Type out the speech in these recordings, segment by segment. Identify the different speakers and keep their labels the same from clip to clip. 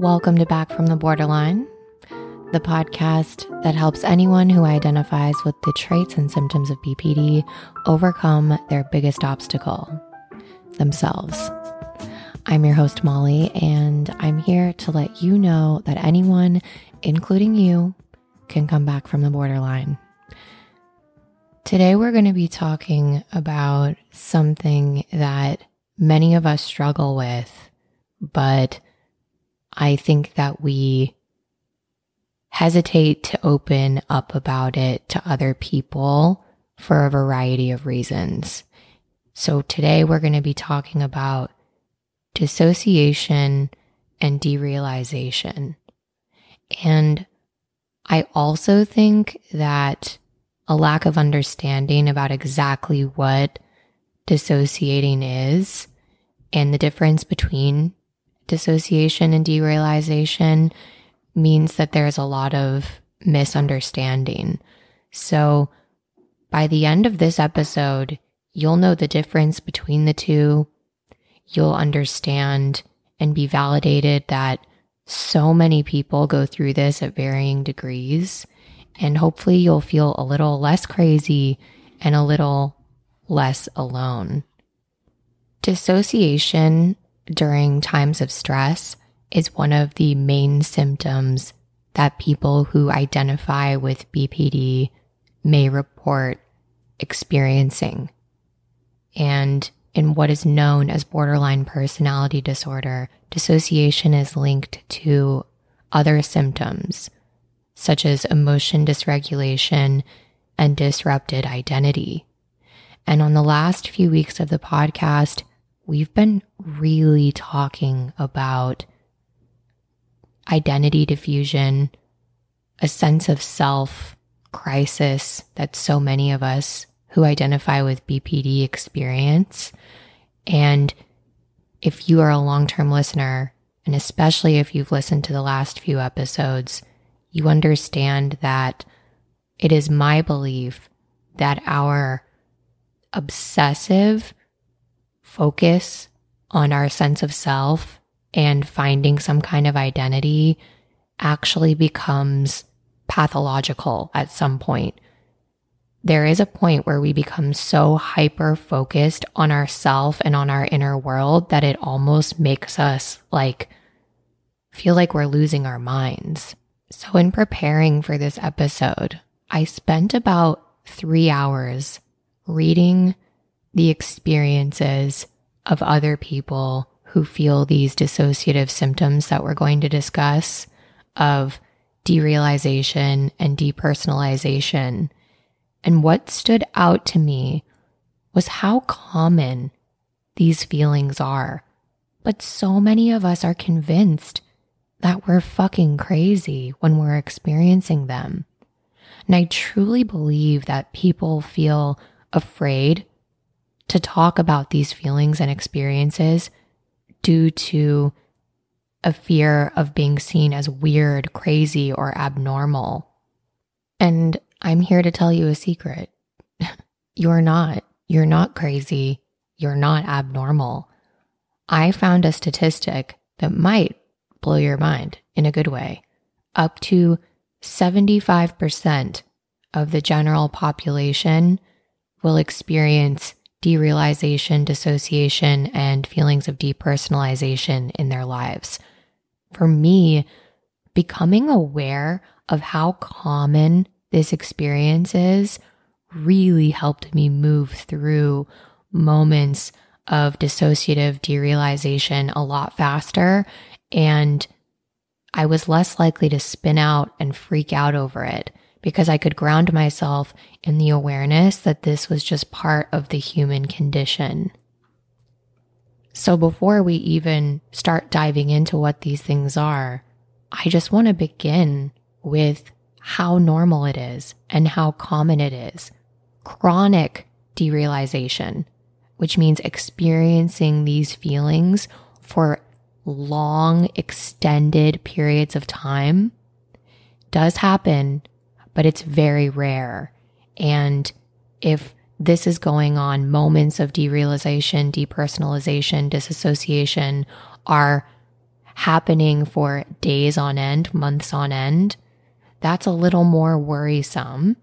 Speaker 1: Welcome to Back from the Borderline, the podcast that helps anyone who identifies with the traits and symptoms of BPD overcome their biggest obstacle themselves. I'm your host, Molly, and I'm here to let you know that anyone, including you, can come back from the borderline. Today, we're going to be talking about something that many of us struggle with, but I think that we hesitate to open up about it to other people for a variety of reasons. So today we're going to be talking about dissociation and derealization. And I also think that a lack of understanding about exactly what dissociating is and the difference between dissociation and derealization means that there's a lot of misunderstanding. So by the end of this episode, you'll know the difference between the two. You'll understand and be validated that so many people go through this at varying degrees. And hopefully, you'll feel a little less crazy and a little less alone. Dissociation during times of stress is one of the main symptoms that people who identify with BPD may report experiencing. And in what is known as borderline personality disorder, dissociation is linked to other symptoms such as emotion dysregulation and disrupted identity. And on the last few weeks of the podcast, we've been really talking about identity diffusion, a sense of self crisis that so many of us who identify with BPD experience. And if you are a long term listener, and especially if you've listened to the last few episodes, you understand that it is my belief that our obsessive focus on our sense of self and finding some kind of identity actually becomes pathological at some point. There is a point where we become so hyper focused on ourself and on our inner world that it almost makes us like feel like we're losing our minds. So, in preparing for this episode, I spent about three hours reading the experiences of other people who feel these dissociative symptoms that we're going to discuss of derealization and depersonalization. And what stood out to me was how common these feelings are. But so many of us are convinced that we're fucking crazy when we're experiencing them. And I truly believe that people feel afraid to talk about these feelings and experiences due to a fear of being seen as weird, crazy, or abnormal. And I'm here to tell you a secret. You're not. You're not crazy. You're not abnormal. I found a statistic that might blow your mind in a good way. Up to 75% of the general population will experience derealization, dissociation, and feelings of depersonalization in their lives. For me, becoming aware of how common this experience is really helped me move through moments of dissociative derealization a lot faster. And I was less likely to spin out and freak out over it because I could ground myself in the awareness that this was just part of the human condition. So before we even start diving into what these things are, I just want to begin with how normal it is and how common it is. Chronic derealization, which means experiencing these feelings for long, extended periods of time, does happen, but it's very rare. And if this is going on, moments of derealization, depersonalization, disassociation are happening for days on end, months on end, that's a little more worrisome,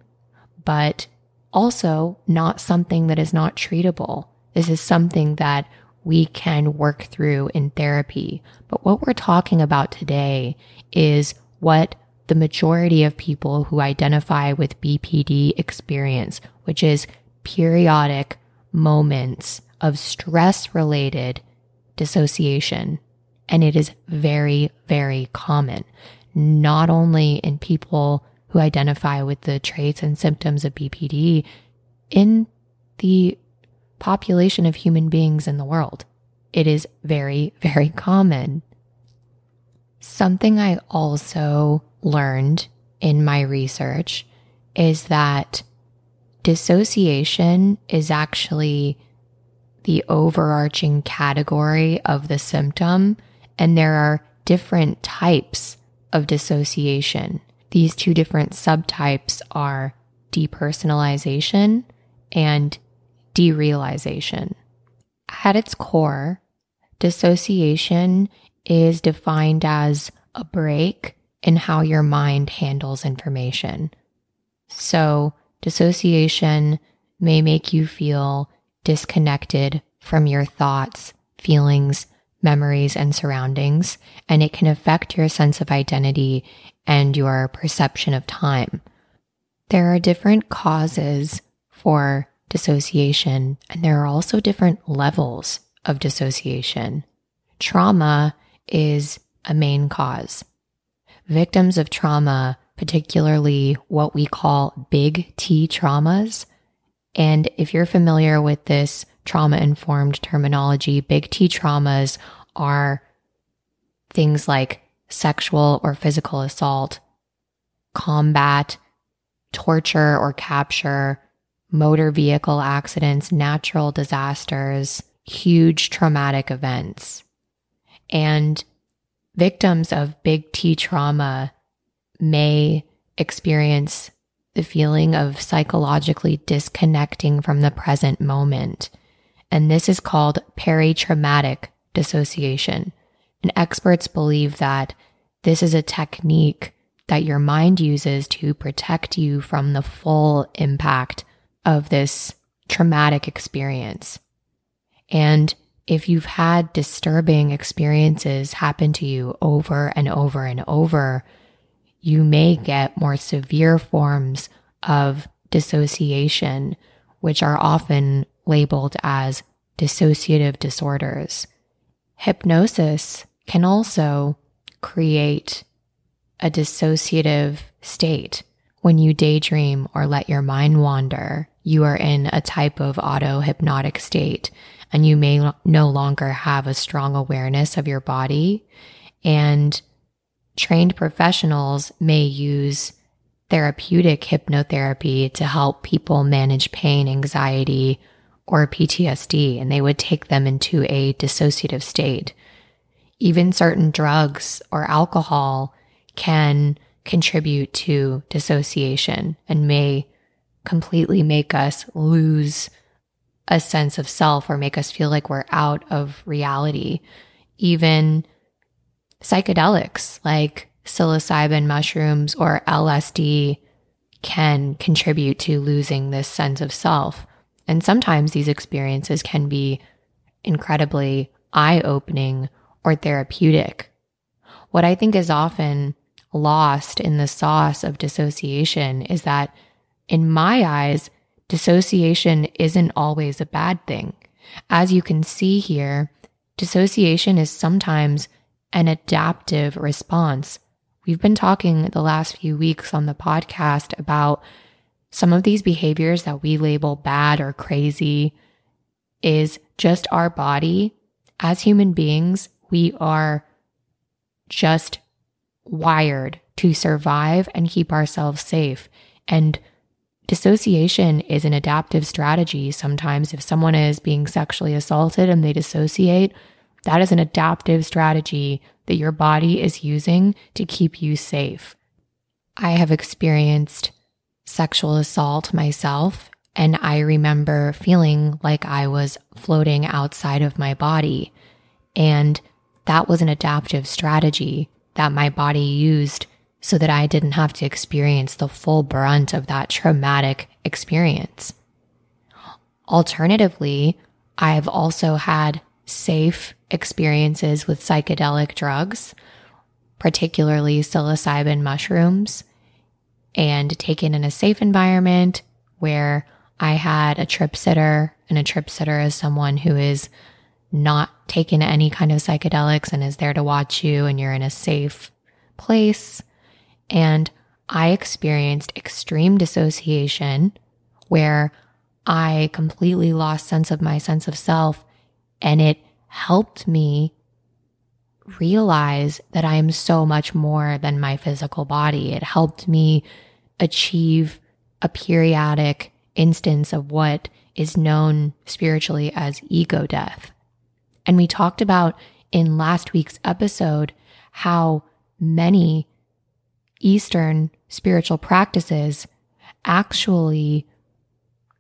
Speaker 1: but also not something that is not treatable. This is something that we can work through in therapy. But what we're talking about today is what the majority of people who identify with BPD experience, which is periodic moments of stress related dissociation. And it is very, very common, not only in people who identify with the traits and symptoms of BPD, in the population of human beings in the world. It is very, very common. Something I also learned in my research is that dissociation is actually the overarching category of the symptom, and there are different types of dissociation. These two different subtypes are depersonalization and derealization. At its core, dissociation is defined as a break in how your mind handles information. So, dissociation may make you feel disconnected from your thoughts, feelings, memories, and surroundings, and it can affect your sense of identity and your perception of time. There are different causes for dissociation, and there are also different levels of dissociation. Trauma is a main cause. Victims of trauma, particularly what we call big T traumas, and if you're familiar with this trauma informed terminology, big T traumas are things like sexual or physical assault, combat, torture or capture, motor vehicle accidents, natural disasters, huge traumatic events. And victims of big T trauma may experience the feeling of psychologically disconnecting from the present moment. And this is called peritraumatic dissociation. And experts believe that this is a technique that your mind uses to protect you from the full impact of this traumatic experience. And if you've had disturbing experiences happen to you over and over and over, you may get more severe forms of dissociation, which are often labeled as dissociative disorders. Hypnosis can also create a dissociative state when you daydream or let your mind wander you are in a type of auto hypnotic state and you may no longer have a strong awareness of your body. And trained professionals may use therapeutic hypnotherapy to help people manage pain, anxiety, or PTSD, and they would take them into a dissociative state. Even certain drugs or alcohol can contribute to dissociation and may completely make us lose a sense of self or make us feel like we're out of reality. Even psychedelics like psilocybin mushrooms or LSD can contribute to losing this sense of self. And sometimes these experiences can be incredibly eye opening or therapeutic. What I think is often lost in the sauce of dissociation is that in my eyes, dissociation isn't always a bad thing. As you can see here, dissociation is sometimes an adaptive response. We've been talking the last few weeks on the podcast about some of these behaviors that we label bad or crazy is just our body as human beings, we are just wired to survive and keep ourselves safe. And dissociation is an adaptive strategy. Sometimes, if someone is being sexually assaulted and they dissociate, that is an adaptive strategy that your body is using to keep you safe. I have experienced sexual assault myself, and I remember feeling like I was floating outside of my body. And that was an adaptive strategy that my body used so that I didn't have to experience the full brunt of that traumatic experience. Alternatively, I've also had safe experiences with psychedelic drugs, particularly psilocybin mushrooms, and taken in a safe environment where I had a trip sitter, and a trip sitter is someone who is not taken any kind of psychedelics and is there to watch you, and you're in a safe place. And I experienced extreme dissociation where I completely lost sense of my sense of self and it helped me realize that I am so much more than my physical body. It helped me achieve a periodic instance of what is known spiritually as ego death. And we talked about in last week's episode how many Eastern spiritual practices actually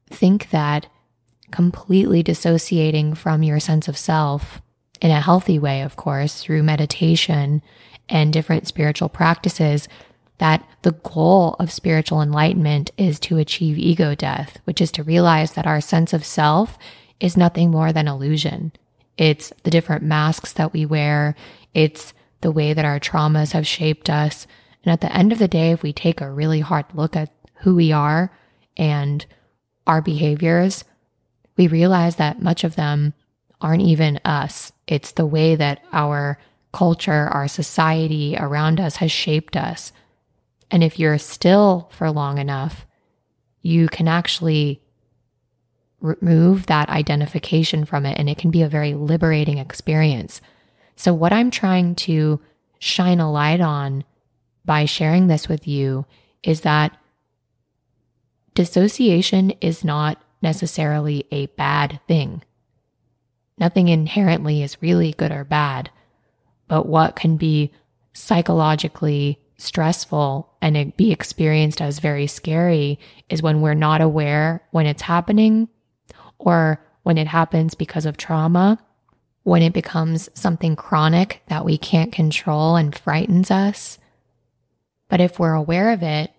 Speaker 1: think that completely dissociating from your sense of self in a healthy way, of course, through meditation and different spiritual practices, that the goal of spiritual enlightenment is to achieve ego death, which is to realize that our sense of self is nothing more than illusion. It's the different masks that we wear. It's the way that our traumas have shaped us. And at the end of the day, if we take a really hard look at who we are and our behaviors, we realize that much of them aren't even us. It's the way that our culture, our society around us has shaped us. And if you're still for long enough, you can actually remove that identification from it, and it can be a very liberating experience. So, what I'm trying to shine a light on by sharing this with you is that dissociation is not necessarily a bad thing. Nothing inherently is really good or bad, but what can be psychologically stressful and be experienced as very scary is when we're not aware when it's happening or when it happens because of trauma, when it becomes something chronic that we can't control and frightens us. But if we're aware of it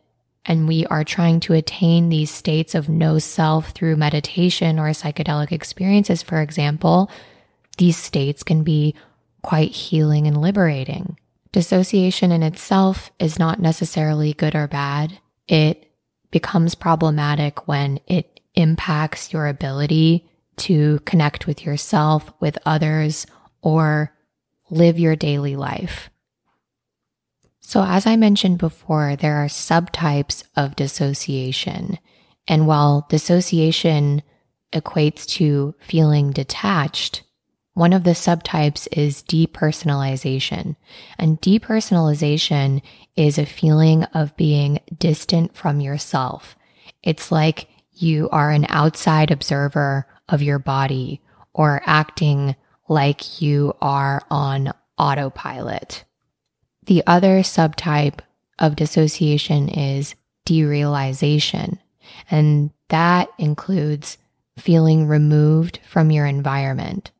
Speaker 1: and we are trying to attain these states of no self through meditation or psychedelic experiences, for example, these states can be quite healing and liberating. Dissociation in itself is not necessarily good or bad. It becomes problematic when it impacts your ability to connect with yourself, with others, or live your daily life. So, as I mentioned before, there are subtypes of dissociation. And while dissociation equates to feeling detached, one of the subtypes is depersonalization. And depersonalization is a feeling of being distant from yourself. It's like you are an outside observer of your body or acting like you are on autopilot. The other subtype of dissociation is derealization, and that includes feeling removed from your environment,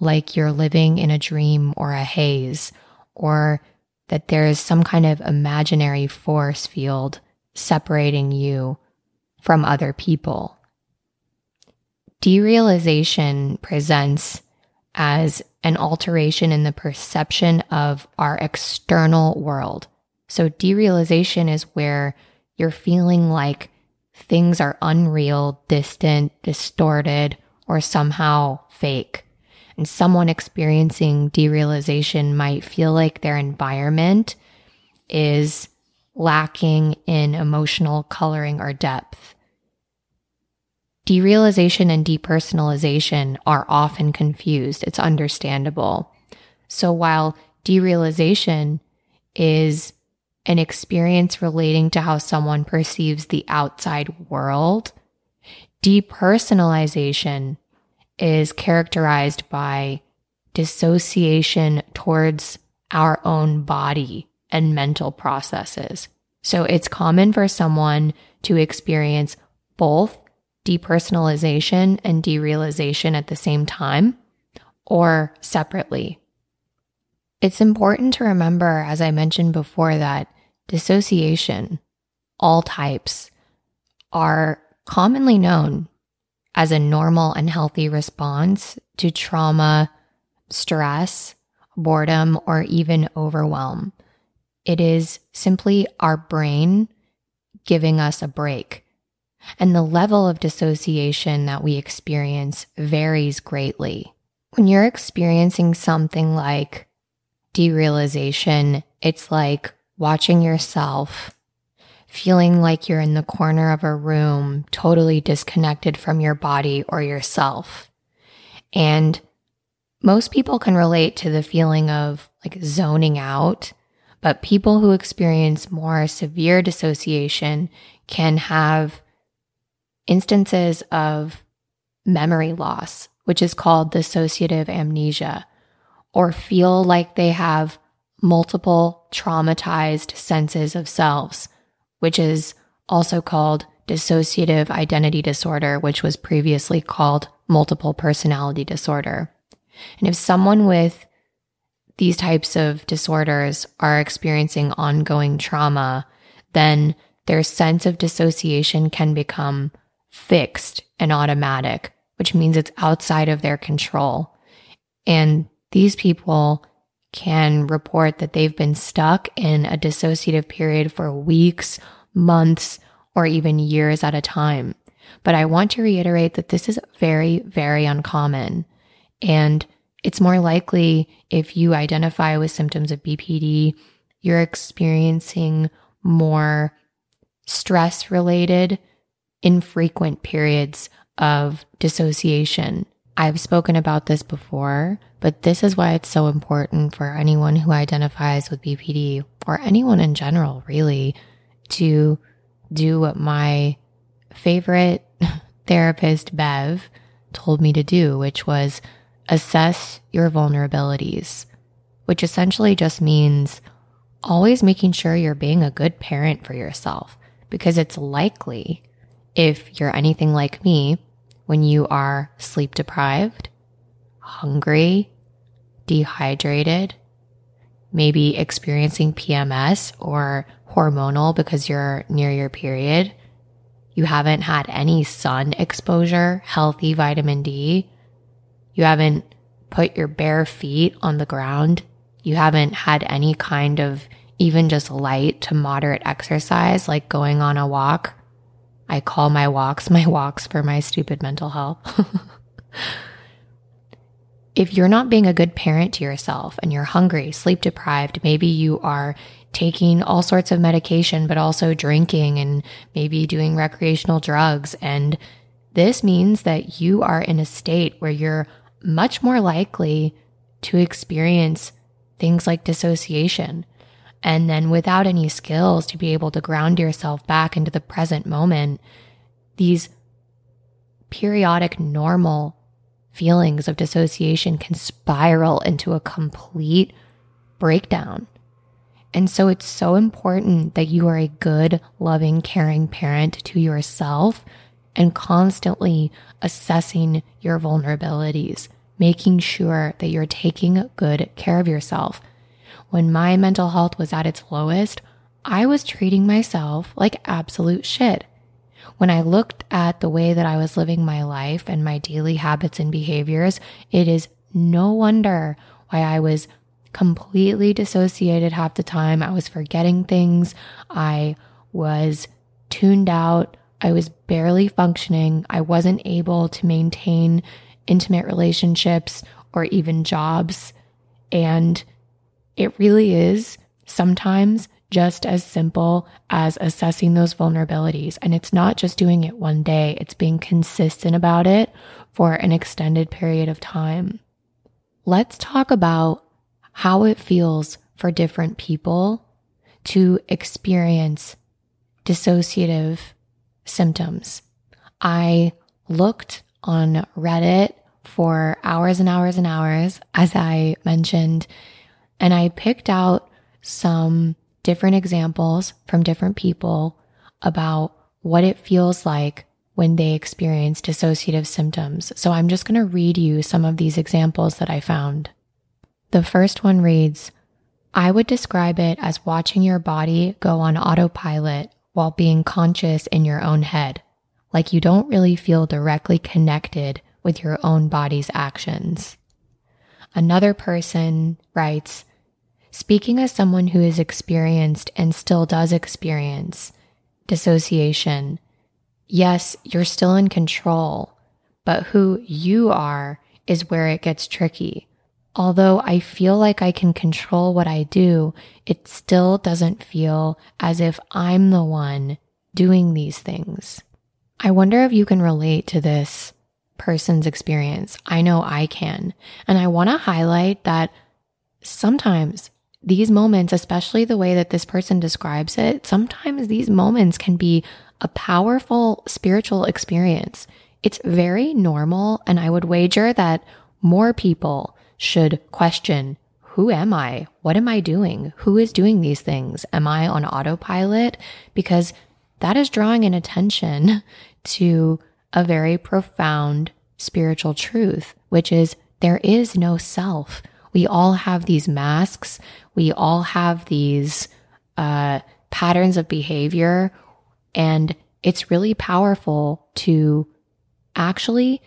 Speaker 1: like you're living in a dream or a haze, or that there is some kind of imaginary force field separating you from other people. Derealization presents as an alteration in the perception of our external world. So, derealization is where you're feeling like things are unreal, distant, distorted, or somehow fake. And someone experiencing derealization might feel like their environment is lacking in emotional coloring or depth. Derealization and depersonalization are often confused. It's understandable. So while derealization is an experience relating to how someone perceives the outside world, depersonalization is characterized by dissociation towards our own body and mental processes. So it's common for someone to experience both depersonalization and derealization at the same time or separately. It's important to remember, as I mentioned before, that dissociation, all types, are commonly known as a normal and healthy response to trauma, stress, boredom, or even overwhelm. It is simply our brain giving us a break. And the level of dissociation that we experience varies greatly. When you're experiencing something like derealization, it's like watching yourself, feeling like you're in the corner of a room, totally disconnected from your body or yourself. And most people can relate to the feeling of like zoning out, but people who experience more severe dissociation can have instances of memory loss, which is called dissociative amnesia, or feel like they have multiple traumatized senses of selves, which is also called dissociative identity disorder, which was previously called multiple personality disorder. And if someone with these types of disorders are experiencing ongoing trauma, then their sense of dissociation can become fixed and automatic, which means it's outside of their control. And these people can report that they've been stuck in a dissociative period for weeks, months, or even years at a time. But I want to reiterate that this is very, very uncommon. And it's more likely if you identify with symptoms of BPD, you're experiencing more stress related, infrequent periods of dissociation. I've spoken about this before, but this is why it's so important for anyone who identifies with BPD or anyone in general, really, to do what my favorite therapist, Bev, told me to do, which was assess your vulnerabilities, which essentially just means always making sure you're being a good parent for yourself because it's likely if you're anything like me when you are sleep deprived, hungry, dehydrated, maybe experiencing PMS or hormonal because you're near your period. You haven't had any sun exposure, healthy vitamin D. You haven't put your bare feet on the ground. You haven't had any kind of even just light to moderate exercise, like going on a walk I call my walks my walks for my stupid mental health. if you're not being a good parent to yourself and you're hungry, sleep deprived, maybe you are taking all sorts of medication, but also drinking and maybe doing recreational drugs. And this means that you are in a state where you're much more likely to experience things like dissociation, and then without any skills to be able to ground yourself back into the present moment, these periodic normal feelings of dissociation can spiral into a complete breakdown. And so it's so important that you are a good, loving, caring parent to yourself and constantly assessing your vulnerabilities, making sure that you're taking good care of yourself when my mental health was at its lowest, I was treating myself like absolute shit. When I looked at the way that I was living my life and my daily habits and behaviors, it is no wonder why I was completely dissociated half the time. I was forgetting things. I was tuned out. I was barely functioning. I wasn't able to maintain intimate relationships or even jobs. And it really is sometimes just as simple as assessing those vulnerabilities. And it's not just doing it one day, it's being consistent about it for an extended period of time. Let's talk about how it feels for different people to experience dissociative symptoms. I looked on Reddit for hours and hours and hours, as I mentioned, and I picked out some different examples from different people about what it feels like when they experience dissociative symptoms. So I'm just going to read you some of these examples that I found. The first one reads I would describe it as watching your body go on autopilot while being conscious in your own head, like you don't really feel directly connected with your own body's actions. Another person writes, Speaking as someone who has experienced and still does experience dissociation, yes, you're still in control, but who you are is where it gets tricky. Although I feel like I can control what I do, it still doesn't feel as if I'm the one doing these things. I wonder if you can relate to this person's experience. I know I can. And I want to highlight that sometimes these moments, especially the way that this person describes it, sometimes these moments can be a powerful spiritual experience. It's very normal. And I would wager that more people should question who am I? What am I doing? Who is doing these things? Am I on autopilot? Because that is drawing an attention to a very profound spiritual truth, which is there is no self. We all have these masks. We all have these uh, patterns of behavior. And it's really powerful to actually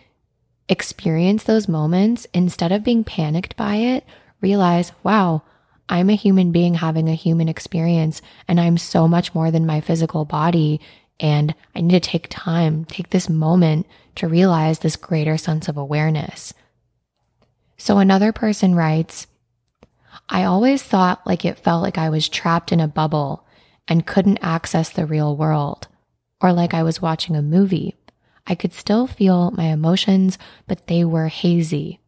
Speaker 1: experience those moments instead of being panicked by it. Realize, wow, I'm a human being having a human experience, and I'm so much more than my physical body. And I need to take time, take this moment to realize this greater sense of awareness. So another person writes, I always thought like it felt like I was trapped in a bubble and couldn't access the real world, or like I was watching a movie. I could still feel my emotions, but they were hazy.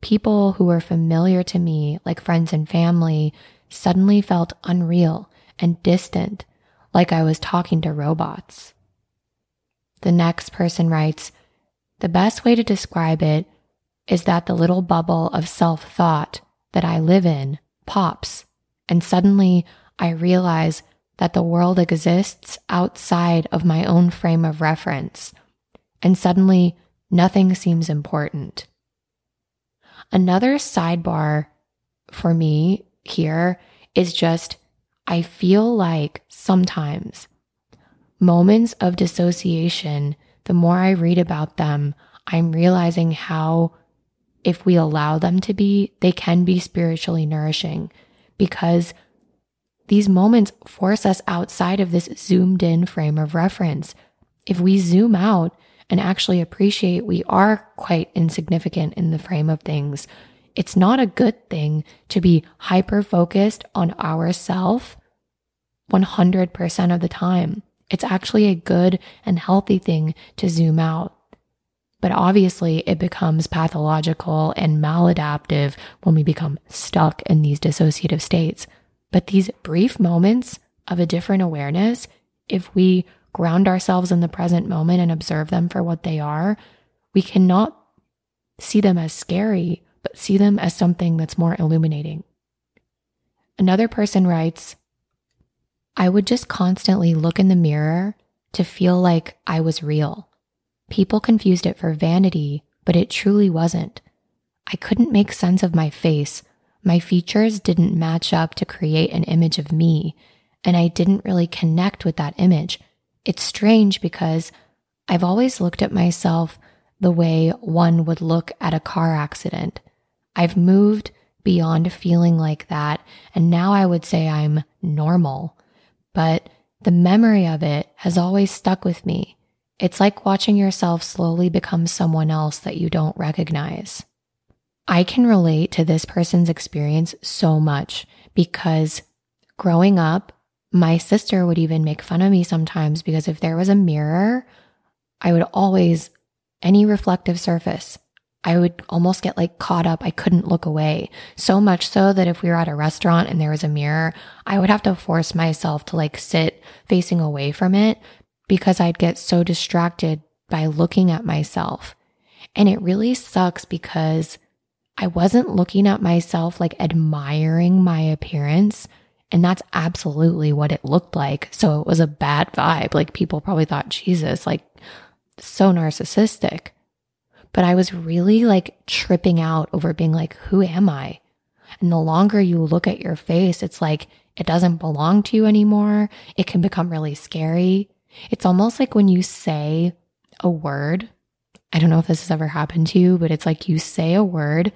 Speaker 1: People who were familiar to me, like friends and family, suddenly felt unreal and distant, like I was talking to robots. The next person writes, the best way to describe it is that the little bubble of self thought that I live in pops, and suddenly I realize that the world exists outside of my own frame of reference, and suddenly nothing seems important. Another sidebar for me here is just I feel like sometimes moments of dissociation, the more I read about them, I'm realizing how, if we allow them to be, they can be spiritually nourishing because these moments force us outside of this zoomed in frame of reference. If we zoom out and actually appreciate we are quite insignificant in the frame of things, it's not a good thing to be hyper focused on ourself 100% of the time. It's actually a good and healthy thing to zoom out. But obviously, it becomes pathological and maladaptive when we become stuck in these dissociative states. But these brief moments of a different awareness, if we ground ourselves in the present moment and observe them for what they are, we cannot see them as scary, but see them as something that's more illuminating. Another person writes, I would just constantly look in the mirror to feel like I was real. People confused it for vanity, but it truly wasn't. I couldn't make sense of my face. My features didn't match up to create an image of me, and I didn't really connect with that image. It's strange because I've always looked at myself the way one would look at a car accident. I've moved beyond feeling like that, and now I would say I'm normal. But the memory of it has always stuck with me. It's like watching yourself slowly become someone else that you don't recognize. I can relate to this person's experience so much because growing up, my sister would even make fun of me sometimes because if there was a mirror, I would always, any reflective surface, I would almost get like caught up. I couldn't look away. So much so that if we were at a restaurant and there was a mirror, I would have to force myself to like sit facing away from it because I'd get so distracted by looking at myself. And it really sucks because I wasn't looking at myself like admiring my appearance. And that's absolutely what it looked like. So it was a bad vibe. Like people probably thought, Jesus, like so narcissistic. But I was really like tripping out over being like, who am I? And the longer you look at your face, it's like it doesn't belong to you anymore. It can become really scary. It's almost like when you say a word. I don't know if this has ever happened to you, but it's like you say a word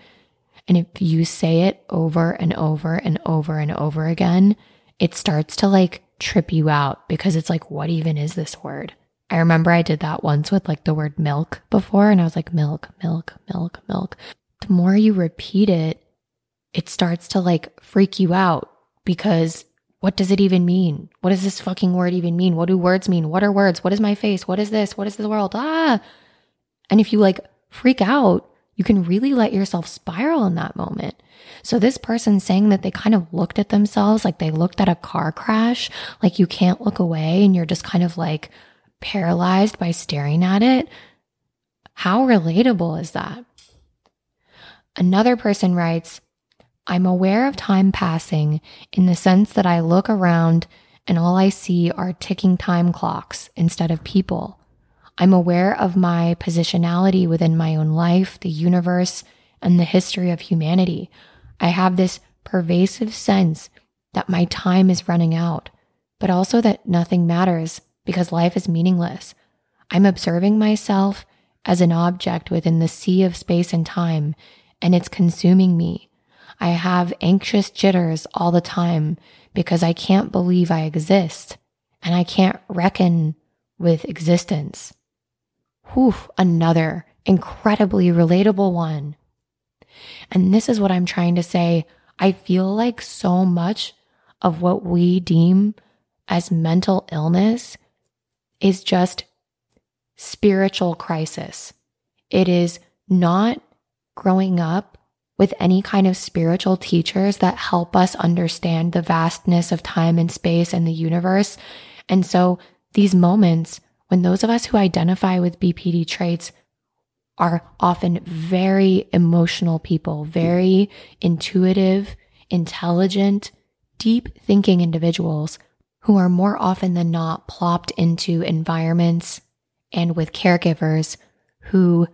Speaker 1: and if you say it over and over and over and over again, it starts to like trip you out because it's like, what even is this word? I remember I did that once with like the word milk before, and I was like, milk, milk, milk, milk. The more you repeat it, it starts to like freak you out because what does it even mean? What does this fucking word even mean? What do words mean? What are words? What is my face? What is this? What is the world? Ah. And if you like freak out, you can really let yourself spiral in that moment. So this person saying that they kind of looked at themselves like they looked at a car crash, like you can't look away and you're just kind of like paralyzed by staring at it. How relatable is that? Another person writes, I'm aware of time passing in the sense that I look around and all I see are ticking time clocks instead of people. I'm aware of my positionality within my own life, the universe, and the history of humanity. I have this pervasive sense that my time is running out, but also that nothing matters because life is meaningless. I'm observing myself as an object within the sea of space and time, and it's consuming me. I have anxious jitters all the time because I can't believe I exist and I can't reckon with existence. Whew, another incredibly relatable one. And this is what I'm trying to say. I feel like so much of what we deem as mental illness is just spiritual crisis. It is not growing up with any kind of spiritual teachers that help us understand the vastness of time and space and the universe. And so these moments when those of us who identify with BPD traits are often very emotional people, very intuitive, intelligent, deep thinking individuals who are more often than not plopped into environments and with caregivers who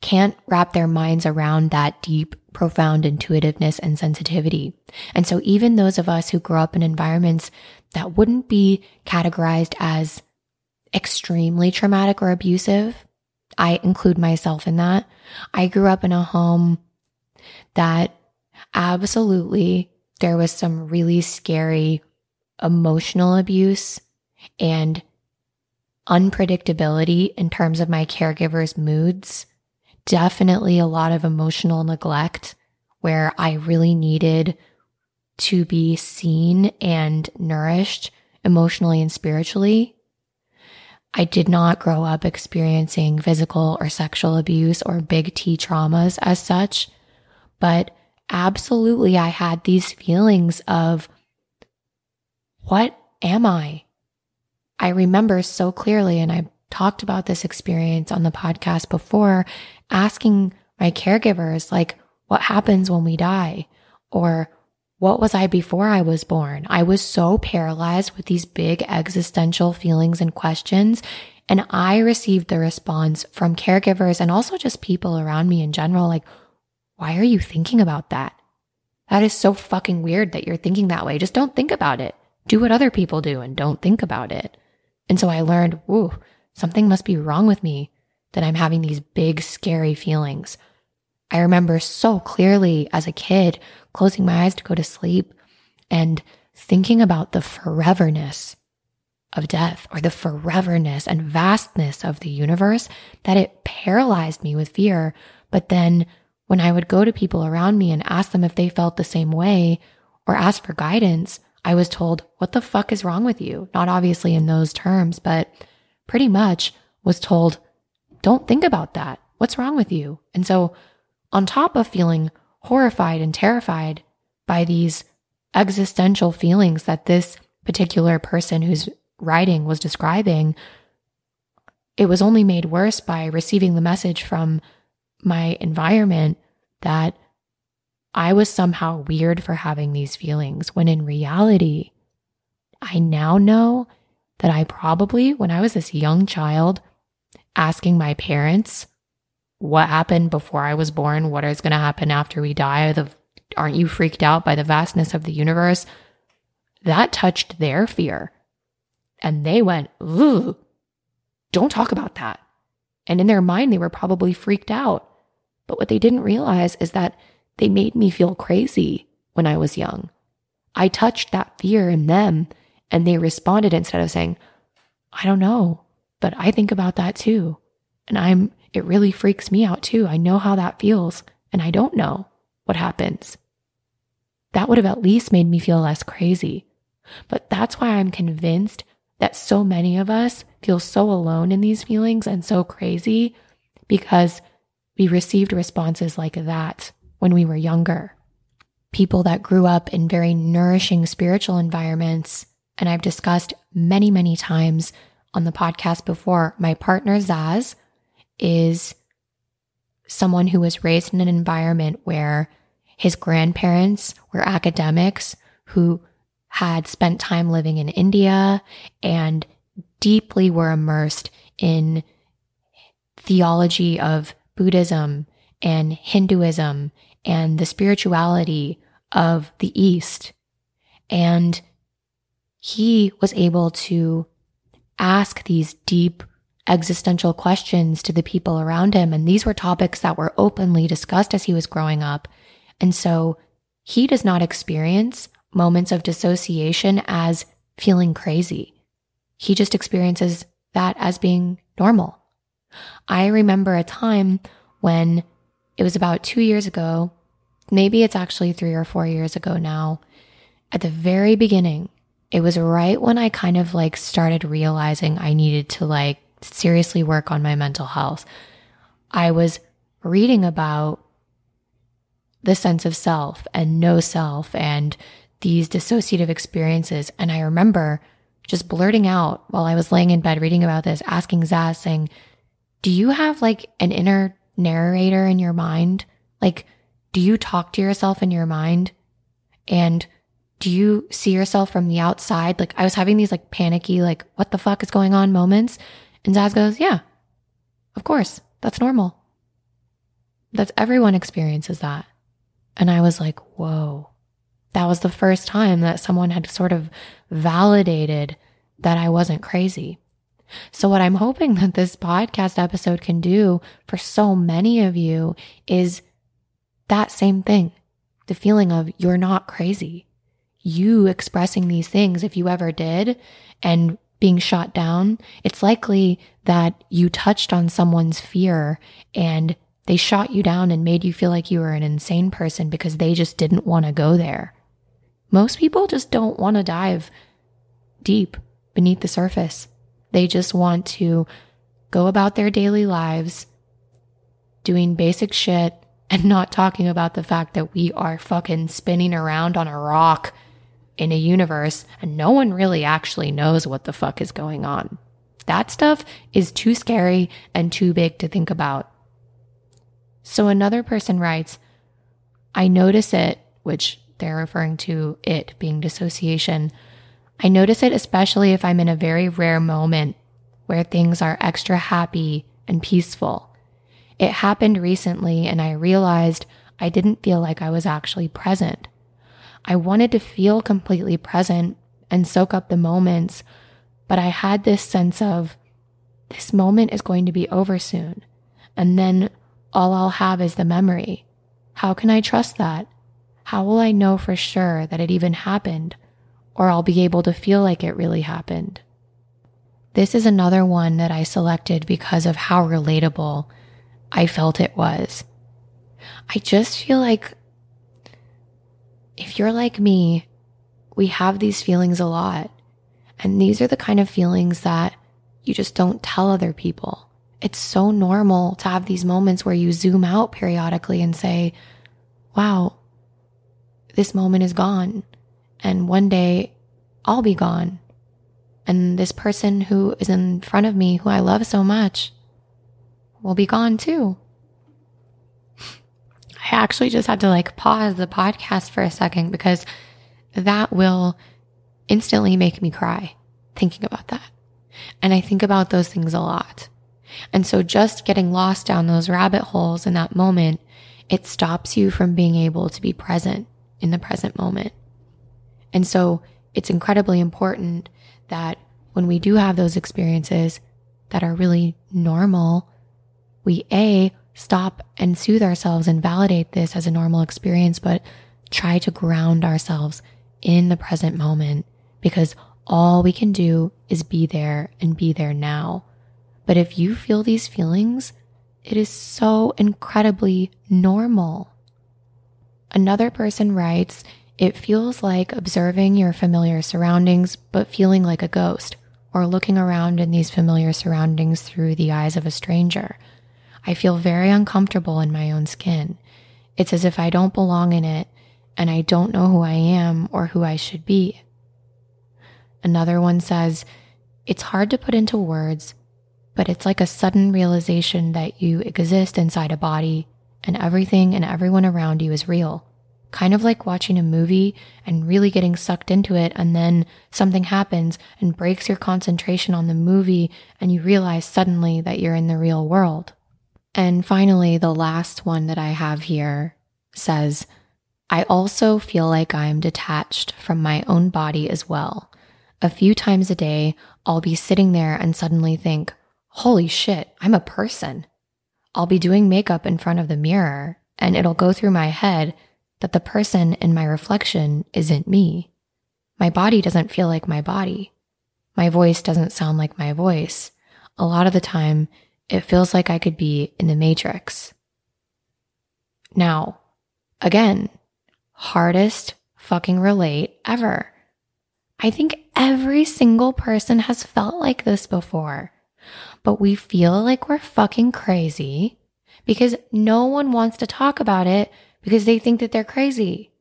Speaker 1: can't wrap their minds around that deep, profound intuitiveness and sensitivity. And so even those of us who grow up in environments that wouldn't be categorized as extremely traumatic or abusive. I include myself in that. I grew up in a home that absolutely there was some really scary emotional abuse and unpredictability in terms of my caregiver's moods. Definitely a lot of emotional neglect where I really needed to be seen and nourished emotionally and spiritually. I did not grow up experiencing physical or sexual abuse or big T traumas as such, but absolutely I had these feelings of what am I? I remember so clearly, and I talked about this experience on the podcast before, asking my caregivers, like, what happens when we die? Or what was I before I was born? I was so paralyzed with these big existential feelings and questions. And I received the response from caregivers and also just people around me in general like, why are you thinking about that? That is so fucking weird that you're thinking that way. Just don't think about it. Do what other people do and don't think about it. And so I learned, whoa, something must be wrong with me that I'm having these big, scary feelings. I remember so clearly as a kid closing my eyes to go to sleep and thinking about the foreverness of death or the foreverness and vastness of the universe that it paralyzed me with fear. But then when I would go to people around me and ask them if they felt the same way or ask for guidance, I was told, What the fuck is wrong with you? Not obviously in those terms, but pretty much was told, Don't think about that. What's wrong with you? And so, on top of feeling horrified and terrified by these existential feelings that this particular person who's writing was describing, it was only made worse by receiving the message from my environment that I was somehow weird for having these feelings, when in reality, I now know that I probably, when I was this young child, asking my parents what happened before I was born, what is going to happen after we die, the, aren't you freaked out by the vastness of the universe? That touched their fear. And they went, Ooh, don't talk about that. And in their mind, they were probably freaked out. But what they didn't realize is that they made me feel crazy when I was young. I touched that fear in them and they responded instead of saying, I don't know, but I think about that too. And I'm, it really freaks me out too. I know how that feels and I don't know what happens. That would have at least made me feel less crazy. But that's why I'm convinced that so many of us feel so alone in these feelings and so crazy because we received responses like that when we were younger. People that grew up in very nourishing spiritual environments. And I've discussed many, many times on the podcast before, my partner Zaz is someone who was raised in an environment where his grandparents were academics who had spent time living in India and deeply were immersed in theology of Buddhism and Hinduism and the spirituality of the East. And he was able to ask these deep existential questions to the people around him. And these were topics that were openly discussed as he was growing up. And so he does not experience moments of dissociation as feeling crazy. He just experiences that as being normal. I remember a time when it was about two years ago. Maybe it's actually three or four years ago now. At the very beginning, it was right when I kind of like started realizing I needed to like seriously work on my mental health. I was reading about the sense of self and no self and these dissociative experiences. And I remember just blurting out while I was laying in bed reading about this, asking Zaz, saying, Do you have like an inner narrator in your mind? Like, do you talk to yourself in your mind? And do you see yourself from the outside? Like, I was having these like panicky, like, what the fuck is going on moments. And Zaz goes, yeah, of course, that's normal. That's everyone experiences that. And I was like, whoa, that was the first time that someone had sort of validated that I wasn't crazy. So, what I'm hoping that this podcast episode can do for so many of you is that same thing the feeling of you're not crazy. You expressing these things, if you ever did, and being shot down, it's likely that you touched on someone's fear and they shot you down and made you feel like you were an insane person because they just didn't want to go there. Most people just don't want to dive deep beneath the surface. They just want to go about their daily lives doing basic shit and not talking about the fact that we are fucking spinning around on a rock in a universe and no one really actually knows what the fuck is going on. That stuff is too scary and too big to think about. So another person writes, I notice it, which they're referring to it being dissociation I notice it especially if I'm in a very rare moment where things are extra happy and peaceful. It happened recently and I realized I didn't feel like I was actually present. I wanted to feel completely present and soak up the moments, but I had this sense of this moment is going to be over soon. And then all I'll have is the memory. How can I trust that? How will I know for sure that it even happened? or I'll be able to feel like it really happened. This is another one that I selected because of how relatable I felt it was. I just feel like if you're like me, we have these feelings a lot. And these are the kind of feelings that you just don't tell other people. It's so normal to have these moments where you zoom out periodically and say, wow, this moment is gone. And one day I'll be gone. And this person who is in front of me, who I love so much, will be gone too. I actually just had to like pause the podcast for a second because that will instantly make me cry thinking about that. And I think about those things a lot. And so just getting lost down those rabbit holes in that moment, it stops you from being able to be present in the present moment. And so it's incredibly important that when we do have those experiences that are really normal, we A, stop and soothe ourselves and validate this as a normal experience, but try to ground ourselves in the present moment because all we can do is be there and be there now. But if you feel these feelings, it is so incredibly normal. Another person writes, it feels like observing your familiar surroundings, but feeling like a ghost, or looking around in these familiar surroundings through the eyes of a stranger. I feel very uncomfortable in my own skin. It's as if I don't belong in it and I don't know who I am or who I should be. Another one says, It's hard to put into words, but it's like a sudden realization that you exist inside a body and everything and everyone around you is real. Kind of like watching a movie and really getting sucked into it, and then something happens and breaks your concentration on the movie, and you realize suddenly that you're in the real world. And finally, the last one that I have here says, I also feel like I'm detached from my own body as well. A few times a day, I'll be sitting there and suddenly think, holy shit, I'm a person. I'll be doing makeup in front of the mirror and it'll go through my head that the person in my reflection isn't me. My body doesn't feel like my body. My voice doesn't sound like my voice. A lot of the time, it feels like I could be in the matrix. Now, again, hardest fucking relate ever. I think every single person has felt like this before, but we feel like we're fucking crazy because no one wants to talk about it because they think that they're crazy.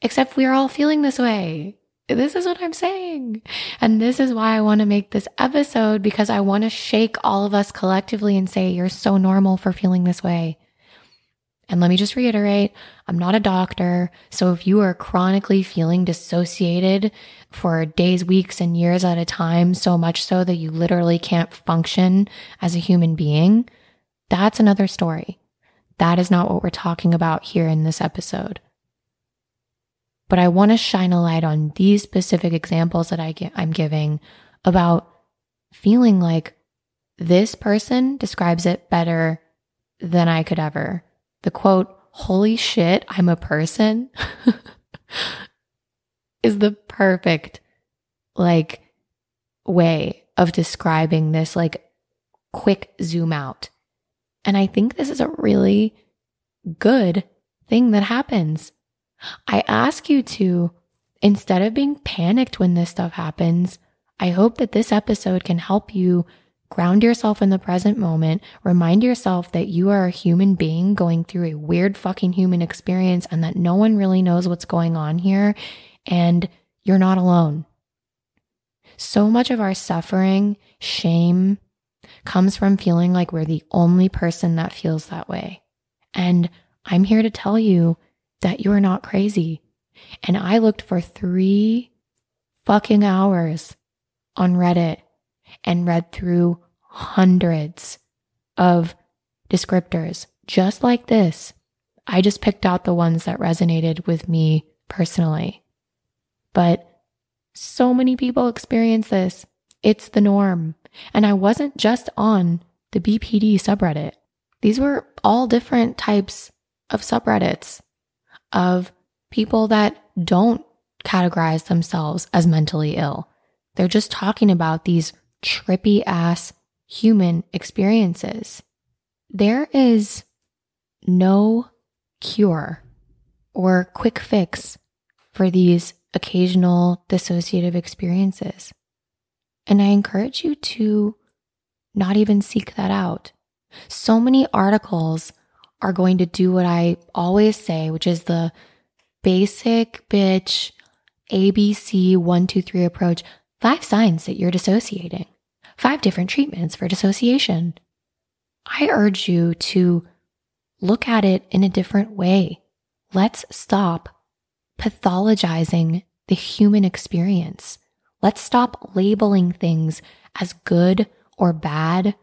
Speaker 1: Except we're all feeling this way. This is what I'm saying. And this is why I want to make this episode because I want to shake all of us collectively and say, you're so normal for feeling this way. And let me just reiterate, I'm not a doctor. So if you are chronically feeling dissociated for days, weeks, and years at a time, so much so that you literally can't function as a human being, that's another story. That is not what we're talking about here in this episode. But I want to shine a light on these specific examples that I get, I'm giving about feeling like this person describes it better than I could ever. The quote, holy shit, I'm a person is the perfect like way of describing this like quick zoom out. And I think this is a really good thing that happens I ask you to, instead of being panicked when this stuff happens, I hope that this episode can help you ground yourself in the present moment, remind yourself that you are a human being going through a weird fucking human experience and that no one really knows what's going on here and you're not alone. So much of our suffering, shame, comes from feeling like we're the only person that feels that way. And I'm here to tell you that you're not crazy. And I looked for three fucking hours on Reddit and read through hundreds of descriptors just like this. I just picked out the ones that resonated with me personally. But so many people experience this. It's the norm. And I wasn't just on the BPD subreddit. These were all different types of subreddits of people that don't categorize themselves as mentally ill. They're just talking about these trippy ass human experiences. There is no cure or quick fix for these occasional dissociative experiences. And I encourage you to not even seek that out. So many articles are going to do what I always say, which is the basic bitch ABC one, two, three approach. Five signs that you're dissociating, five different treatments for dissociation. I urge you to look at it in a different way. Let's stop pathologizing the human experience. Let's stop labeling things as good or bad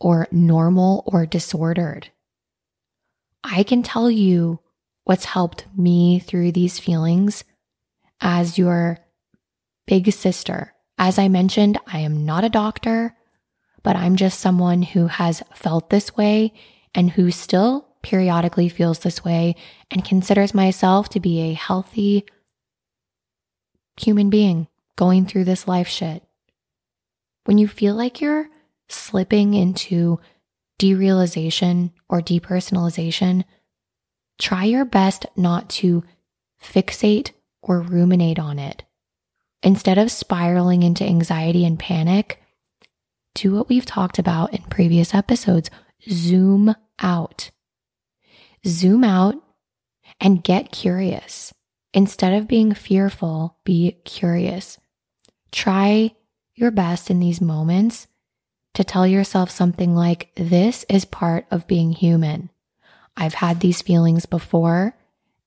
Speaker 1: or normal or disordered. I can tell you what's helped me through these feelings as your big sister. As I mentioned, I am not a doctor, but I'm just someone who has felt this way and who still periodically feels this way and considers myself to be a healthy human being going through this life shit. When you feel like you're slipping into derealization or depersonalization, try your best not to fixate or ruminate on it. Instead of spiraling into anxiety and panic, do what we've talked about in previous episodes zoom out. Zoom out and get curious. Instead of being fearful, be curious. Try your best in these moments to tell yourself something like, This is part of being human. I've had these feelings before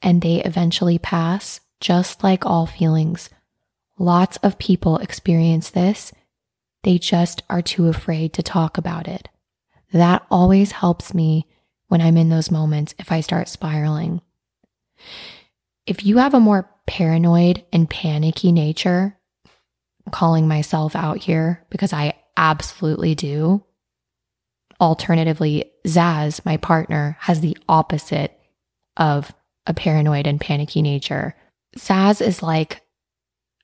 Speaker 1: and they eventually pass, just like all feelings. Lots of people experience this. They just are too afraid to talk about it. That always helps me when I'm in those moments if I start spiraling. If you have a more paranoid and panicky nature, calling myself out here because I absolutely do. Alternatively, Zaz, my partner, has the opposite of a paranoid and panicky nature. Zaz is like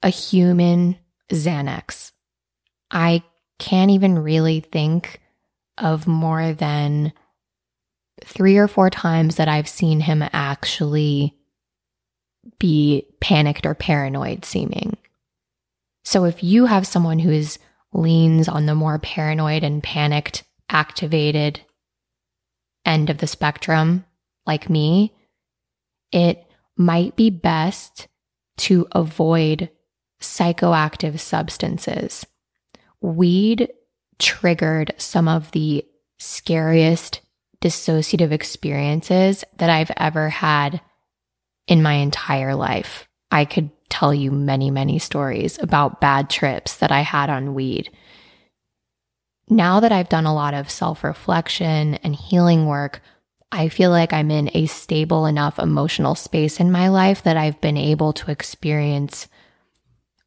Speaker 1: a human Xanax. I can't even really think of more than three or four times that I've seen him actually be panicked or paranoid seeming. So if you have someone who is leans on the more paranoid and panicked, activated end of the spectrum, like me, it might be best to avoid psychoactive substances. Weed triggered some of the scariest dissociative experiences that I've ever had in my entire life. I could tell you many, many stories about bad trips that I had on weed. Now that I've done a lot of self reflection and healing work, I feel like I'm in a stable enough emotional space in my life that I've been able to experience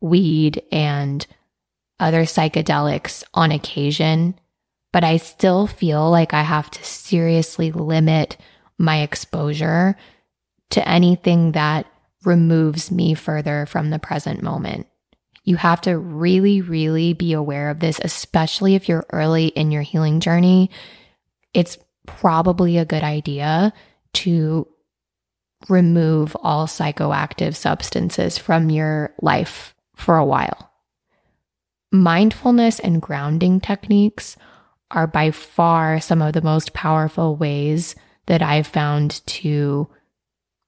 Speaker 1: weed and other psychedelics on occasion, but I still feel like I have to seriously limit my exposure to anything that removes me further from the present moment. You have to really, really be aware of this, especially if you're early in your healing journey. It's probably a good idea to remove all psychoactive substances from your life for a while. Mindfulness and grounding techniques are by far some of the most powerful ways that I've found to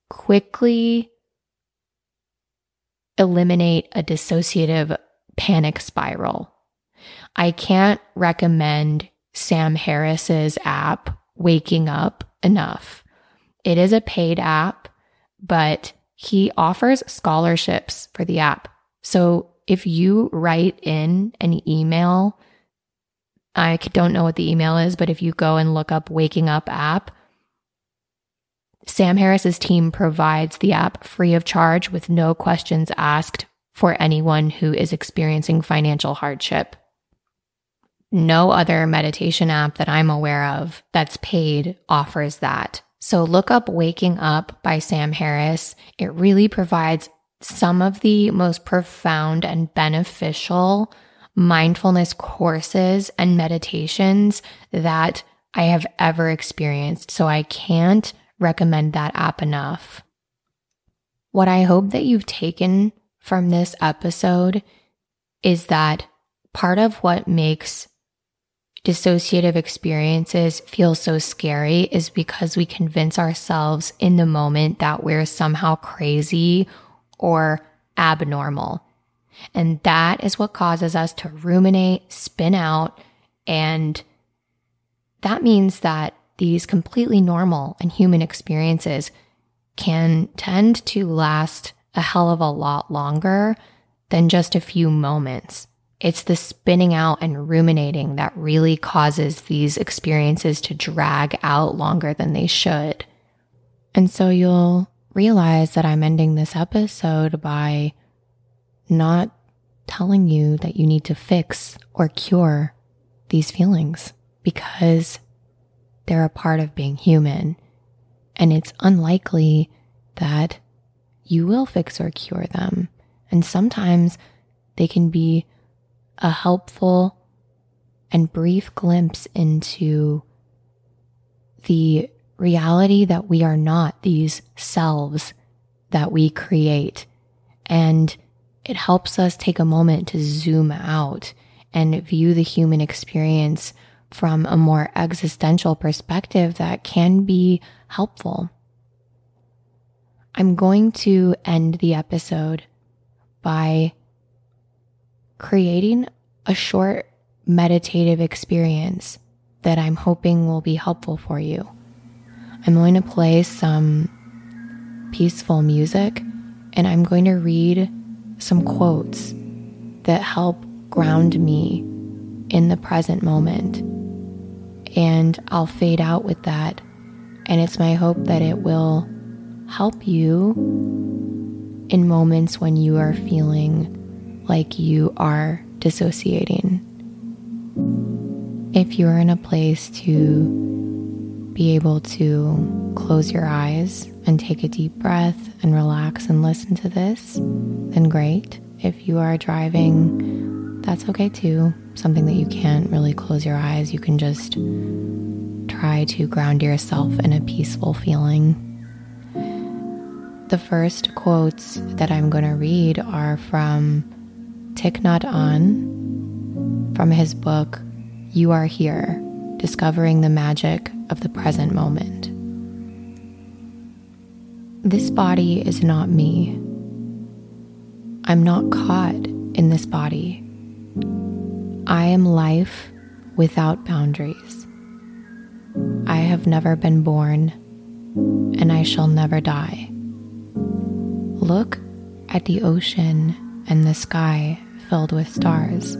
Speaker 1: quickly eliminate a dissociative panic spiral. I can't recommend Sam Harris's app, Waking Up, enough. It is a paid app, but he offers scholarships for the app. So if you write in an email, I don't know what the email is, but if you go and look up Waking Up app, Sam Harris's team provides the app free of charge with no questions asked for anyone who is experiencing financial hardship. No other meditation app that I'm aware of that's paid offers that. So look up Waking Up by Sam Harris. It really provides some of the most profound and beneficial mindfulness courses and meditations that I have ever experienced. So I can't recommend that app enough. What I hope that you've taken from this episode is that part of what makes dissociative experiences feel so scary is because we convince ourselves in the moment that we're somehow crazy or abnormal. And that is what causes us to ruminate, spin out, and that means that these completely normal and human experiences can tend to last a hell of a lot longer than just a few moments. It's the spinning out and ruminating that really causes these experiences to drag out longer than they should. And so you'll realize that I'm ending this episode by not telling you that you need to fix or cure these feelings because they're a part of being human. And it's unlikely that you will fix or cure them. And sometimes they can be a helpful and brief glimpse into the reality that we are not these selves that we create. And it helps us take a moment to zoom out and view the human experience from a more existential perspective that can be helpful. I'm going to end the episode by creating a short meditative experience that I'm hoping will be helpful for you. I'm going to play some peaceful music and I'm going to read some quotes that help ground me in the present moment. And I'll fade out with that. And it's my hope that it will help you in moments when you are feeling like you are dissociating. If you're in a place to be able to close your eyes and take a deep breath and relax and listen to this, then great. If you are driving, that's okay too. Something that you can't really close your eyes, you can just try to ground yourself in a peaceful feeling. The first quotes that I'm going to read are from Thich Nhat Hanh from his book, You Are Here Discovering the Magic of the Present Moment. This body is not me. I'm not caught in this body. I am life without boundaries. I have never been born, and I shall never die. Look at the ocean and the sky filled with stars,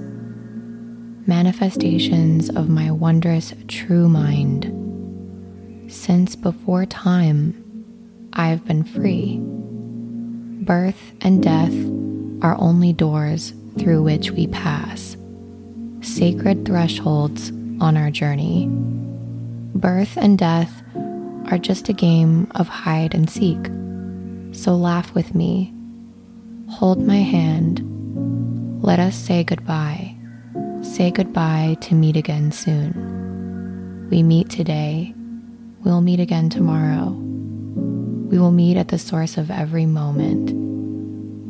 Speaker 1: manifestations of my wondrous true mind. Since before time, I have been free. Birth and death are only doors through which we pass, sacred thresholds on our journey. Birth and death are just a game of hide and seek. So laugh with me. Hold my hand. Let us say goodbye. Say goodbye to meet again soon. We meet today. We'll meet again tomorrow. We will meet at the source of every moment.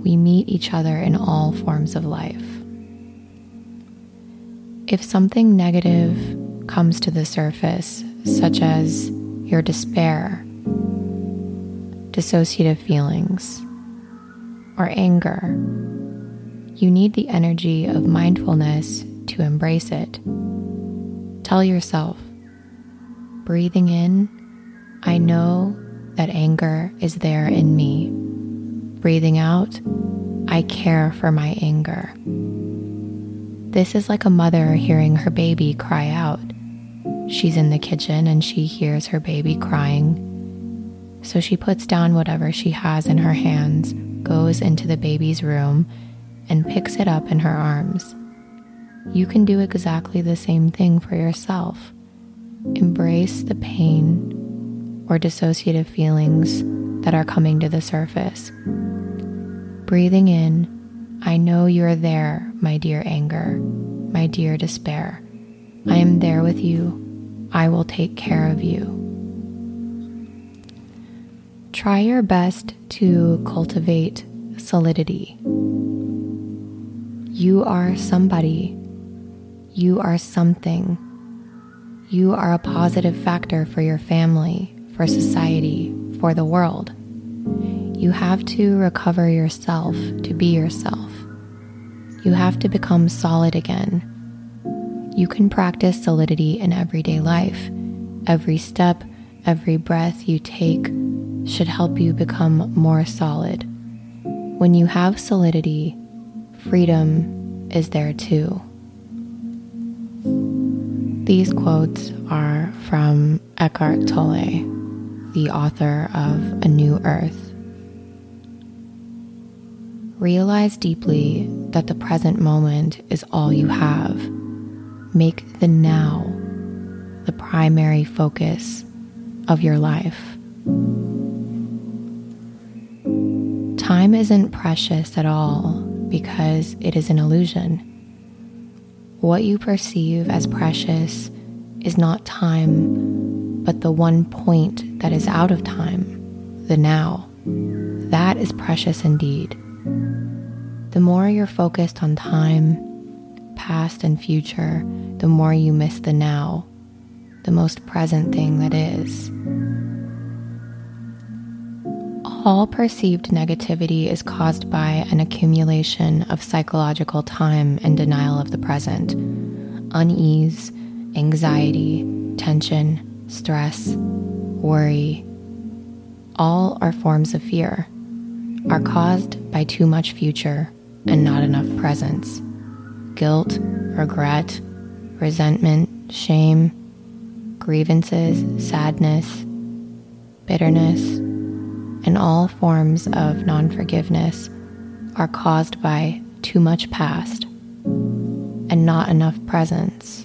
Speaker 1: We meet each other in all forms of life. If something negative comes to the surface, such as your despair, dissociative feelings, or anger, you need the energy of mindfulness to embrace it. Tell yourself, breathing in, I know that anger is there in me. Breathing out, I care for my anger. This is like a mother hearing her baby cry out. She's in the kitchen and she hears her baby crying so she puts down whatever she has in her hands, goes into the baby's room, and picks it up in her arms. You can do exactly the same thing for yourself. Embrace the pain or dissociative feelings that are coming to the surface. Breathing in, I know you're there, my dear anger, my dear despair. I am there with you. I will take care of you. Try your best to cultivate solidity You are somebody. You are something. You are a positive factor for your family, for society, for the world. You have to recover yourself to be yourself. You have to become solid again. You can practice solidity in everyday life. Every step, every breath you take should help you become more solid. When you have solidity, freedom is there too. These quotes are from Eckhart Tolle, the author of A New Earth. Realize deeply that the present moment is all you have. Make the now the primary focus of your life. Time isn't precious at all because it is an illusion. What you perceive as precious is not time, but the one point that is out of time, the now. That is precious indeed. The more you're focused on time, past and future, the more you miss the now, the most present thing that is. All perceived negativity is caused by an accumulation of psychological time and denial of the present, unease, anxiety, tension, stress, worry. All are forms of fear, are caused by too much future and not enough presence. Guilt, regret, resentment, shame, grievances, sadness, bitterness, and all forms of non forgiveness are caused by too much past and not enough presence.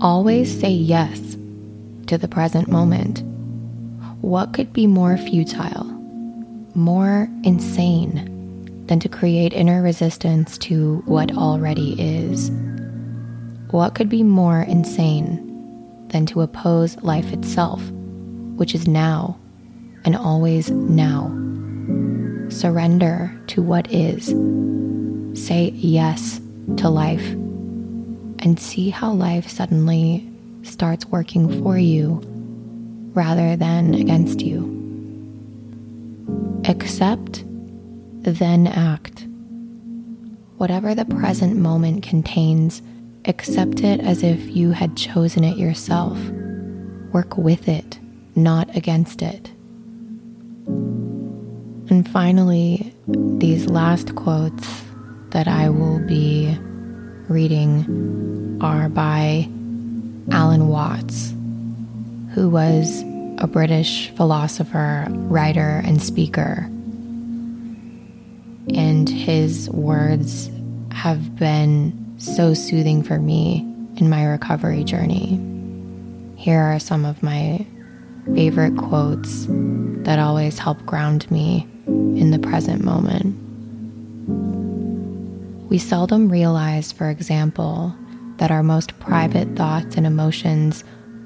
Speaker 1: Always say yes to the present moment. What could be more futile, more insane than to create inner resistance to what already is? What could be more insane than to oppose life itself, which is now and always now. Surrender to what is. Say yes to life and see how life suddenly starts working for you rather than against you. Accept, then act. Whatever the present moment contains Accept it as if you had chosen it yourself. Work with it, not against it. And finally, these last quotes that I will be reading are by Alan Watts, who was a British philosopher, writer, and speaker. And his words have been so soothing for me in my recovery journey. Here are some of my favorite quotes that always help ground me in the present moment. We seldom realize, for example, that our most private thoughts and emotions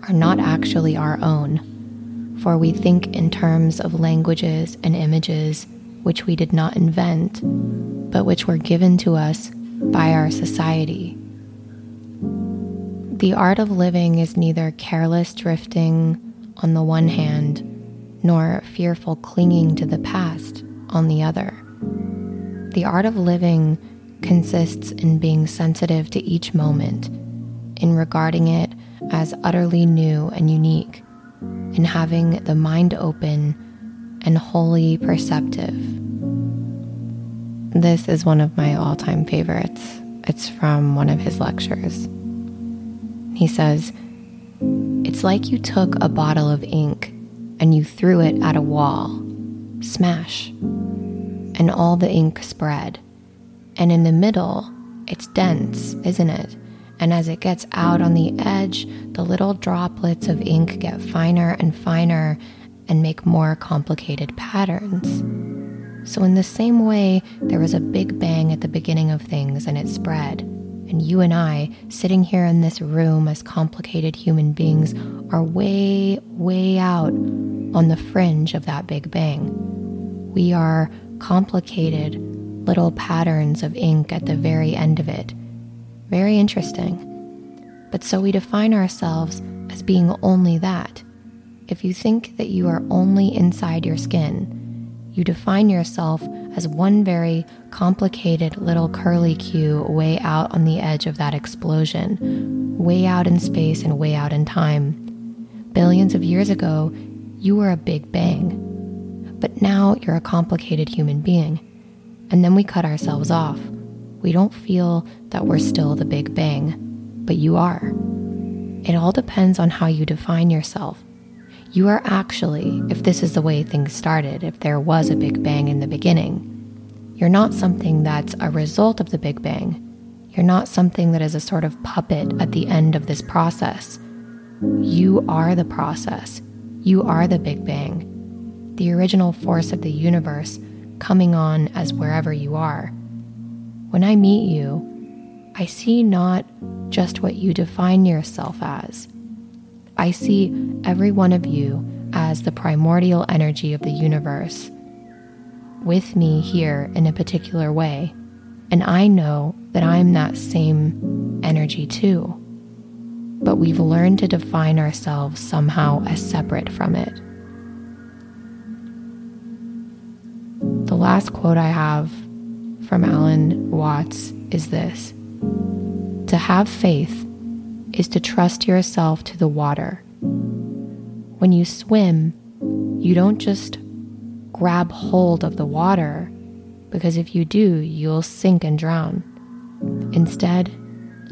Speaker 1: are not actually our own, for we think in terms of languages and images which we did not invent, but which were given to us by our society. The art of living is neither careless drifting on the one hand, nor fearful clinging to the past on the other. The art of living consists in being sensitive to each moment, in regarding it as utterly new and unique, in having the mind open and wholly perceptive. This is one of my all time favorites. It's from one of his lectures. He says, It's like you took a bottle of ink and you threw it at a wall. Smash. And all the ink spread. And in the middle, it's dense, isn't it? And as it gets out on the edge, the little droplets of ink get finer and finer and make more complicated patterns. So, in the same way, there was a big bang at the beginning of things and it spread. And you and I, sitting here in this room as complicated human beings, are way, way out on the fringe of that big bang. We are complicated little patterns of ink at the very end of it. Very interesting. But so we define ourselves as being only that. If you think that you are only inside your skin, you define yourself as one very complicated little curly Q way out on the edge of that explosion, way out in space and way out in time. Billions of years ago, you were a big bang. But now you're a complicated human being. And then we cut ourselves off. We don't feel that we're still the big bang, but you are. It all depends on how you define yourself. You are actually, if this is the way things started, if there was a Big Bang in the beginning, you're not something that's a result of the Big Bang. You're not something that is a sort of puppet at the end of this process. You are the process. You are the Big Bang, the original force of the universe coming on as wherever you are. When I meet you, I see not just what you define yourself as, I see every one of you as the primordial energy of the universe, with me here in a particular way. And I know that I'm that same energy too. But we've learned to define ourselves somehow as separate from it. The last quote I have from Alan Watts is this To have faith is to trust yourself to the water. When you swim, you don't just grab hold of the water, because if you do, you'll sink and drown. Instead,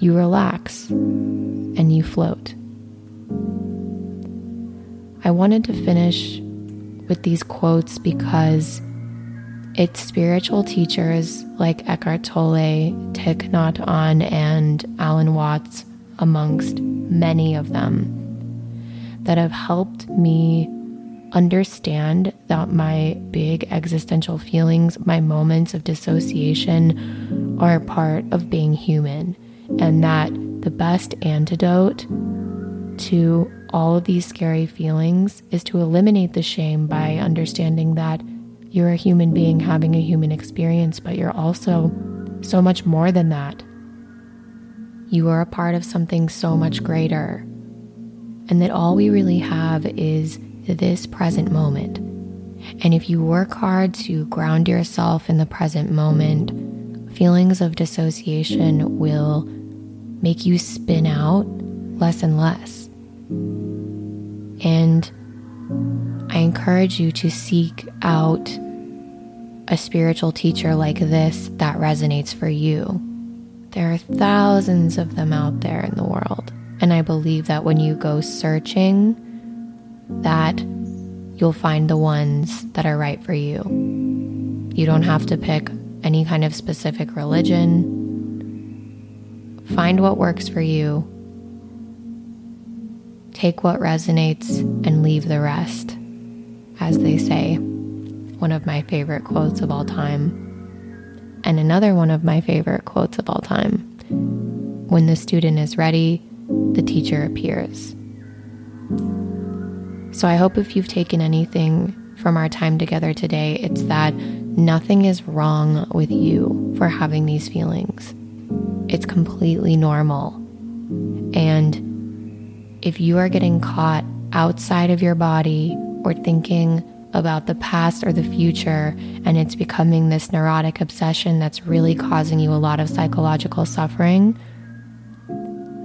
Speaker 1: you relax and you float. I wanted to finish with these quotes because it's spiritual teachers like Eckhart Tolle, Thich Nhat Hanh, and Alan Watts amongst many of them that have helped me understand that my big existential feelings, my moments of dissociation, are part of being human, and that the best antidote to all of these scary feelings is to eliminate the shame by understanding that you're a human being having a human experience, but you're also so much more than that. You are a part of something so much greater. And that all we really have is this present moment. And if you work hard to ground yourself in the present moment, feelings of dissociation will make you spin out less and less. And I encourage you to seek out a spiritual teacher like this that resonates for you. There are thousands of them out there in the world. And I believe that when you go searching, that you'll find the ones that are right for you. You don't have to pick any kind of specific religion. Find what works for you. Take what resonates and leave the rest, as they say. One of my favorite quotes of all time. And another one of my favorite quotes of all time when the student is ready, the teacher appears. So I hope if you've taken anything from our time together today, it's that nothing is wrong with you for having these feelings. It's completely normal. And if you are getting caught outside of your body or thinking about the past or the future, and it's becoming this neurotic obsession that's really causing you a lot of psychological suffering.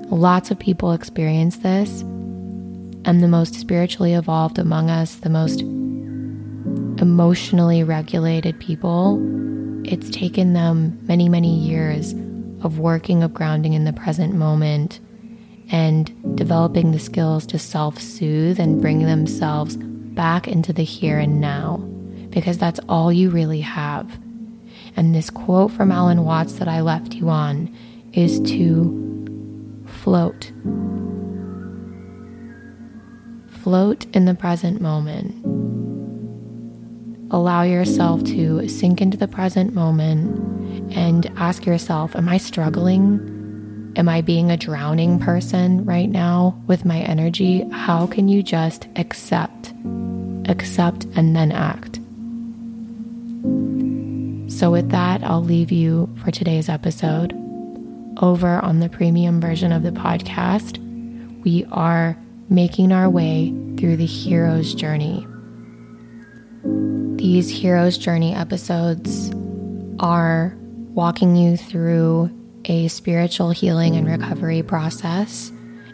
Speaker 1: Lots of people experience this, and the most spiritually evolved among us, the most emotionally regulated people, it's taken them many, many years of working, of grounding in the present moment, and developing the skills to self soothe and bring themselves back into the here and now because that's all you really have. And this quote from Alan Watts that I left you on is to float. Float in the present moment. Allow yourself to sink into the present moment and ask yourself Am I struggling? Am I being a drowning person right now with my energy? How can you just accept accept, and then act. So, with that, I'll leave you for today's episode. Over on the premium version of the podcast, we are making our way through the hero's journey. These hero's journey episodes are walking you through a spiritual healing and recovery process,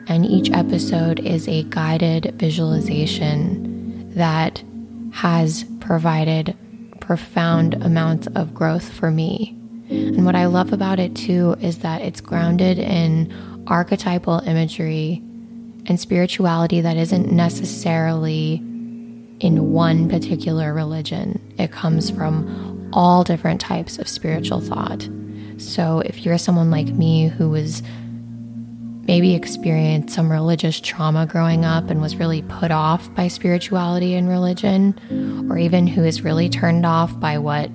Speaker 1: and each episode is a guided visualization that has provided profound amounts of growth for me. And what I love about it too is that it's grounded in archetypal imagery and spirituality that isn't necessarily in one particular religion. It comes from all different types of spiritual thought. So if you're someone like me who was maybe experienced some religious trauma growing up and was really put off by spirituality and religion, or even who is really turned off by what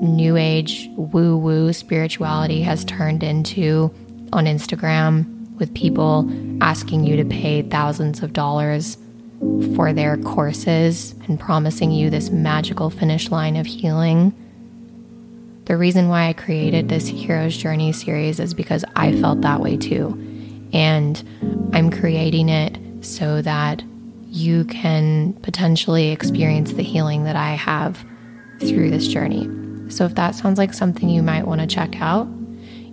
Speaker 1: new age woo woo spirituality has turned into on Instagram with people asking you to pay thousands of dollars for their courses and promising you this magical finish line of healing. The reason why I created this Hero's Journey series is because I felt that way too. And I'm creating it so that you can potentially experience the healing that I have through this journey. So if that sounds like something you might want to check out,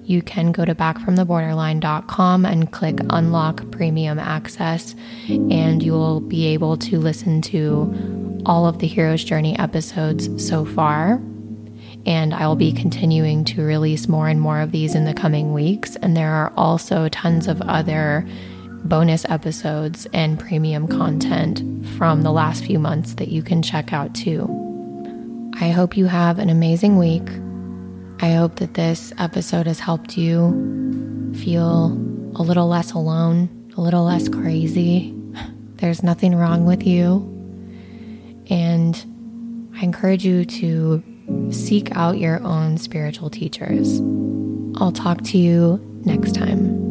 Speaker 1: you can go to backfromtheborderline.com and click unlock premium access, and you'll be able to listen to all of the Hero's Journey episodes so far. And I will be continuing to release more and more of these in the coming weeks. And there are also tons of other bonus episodes and premium content from the last few months that you can check out too. I hope you have an amazing week. I hope that this episode has helped you feel a little less alone, a little less crazy. There's nothing wrong with you. And I encourage you to seek out your own spiritual teachers. I'll talk to you next time.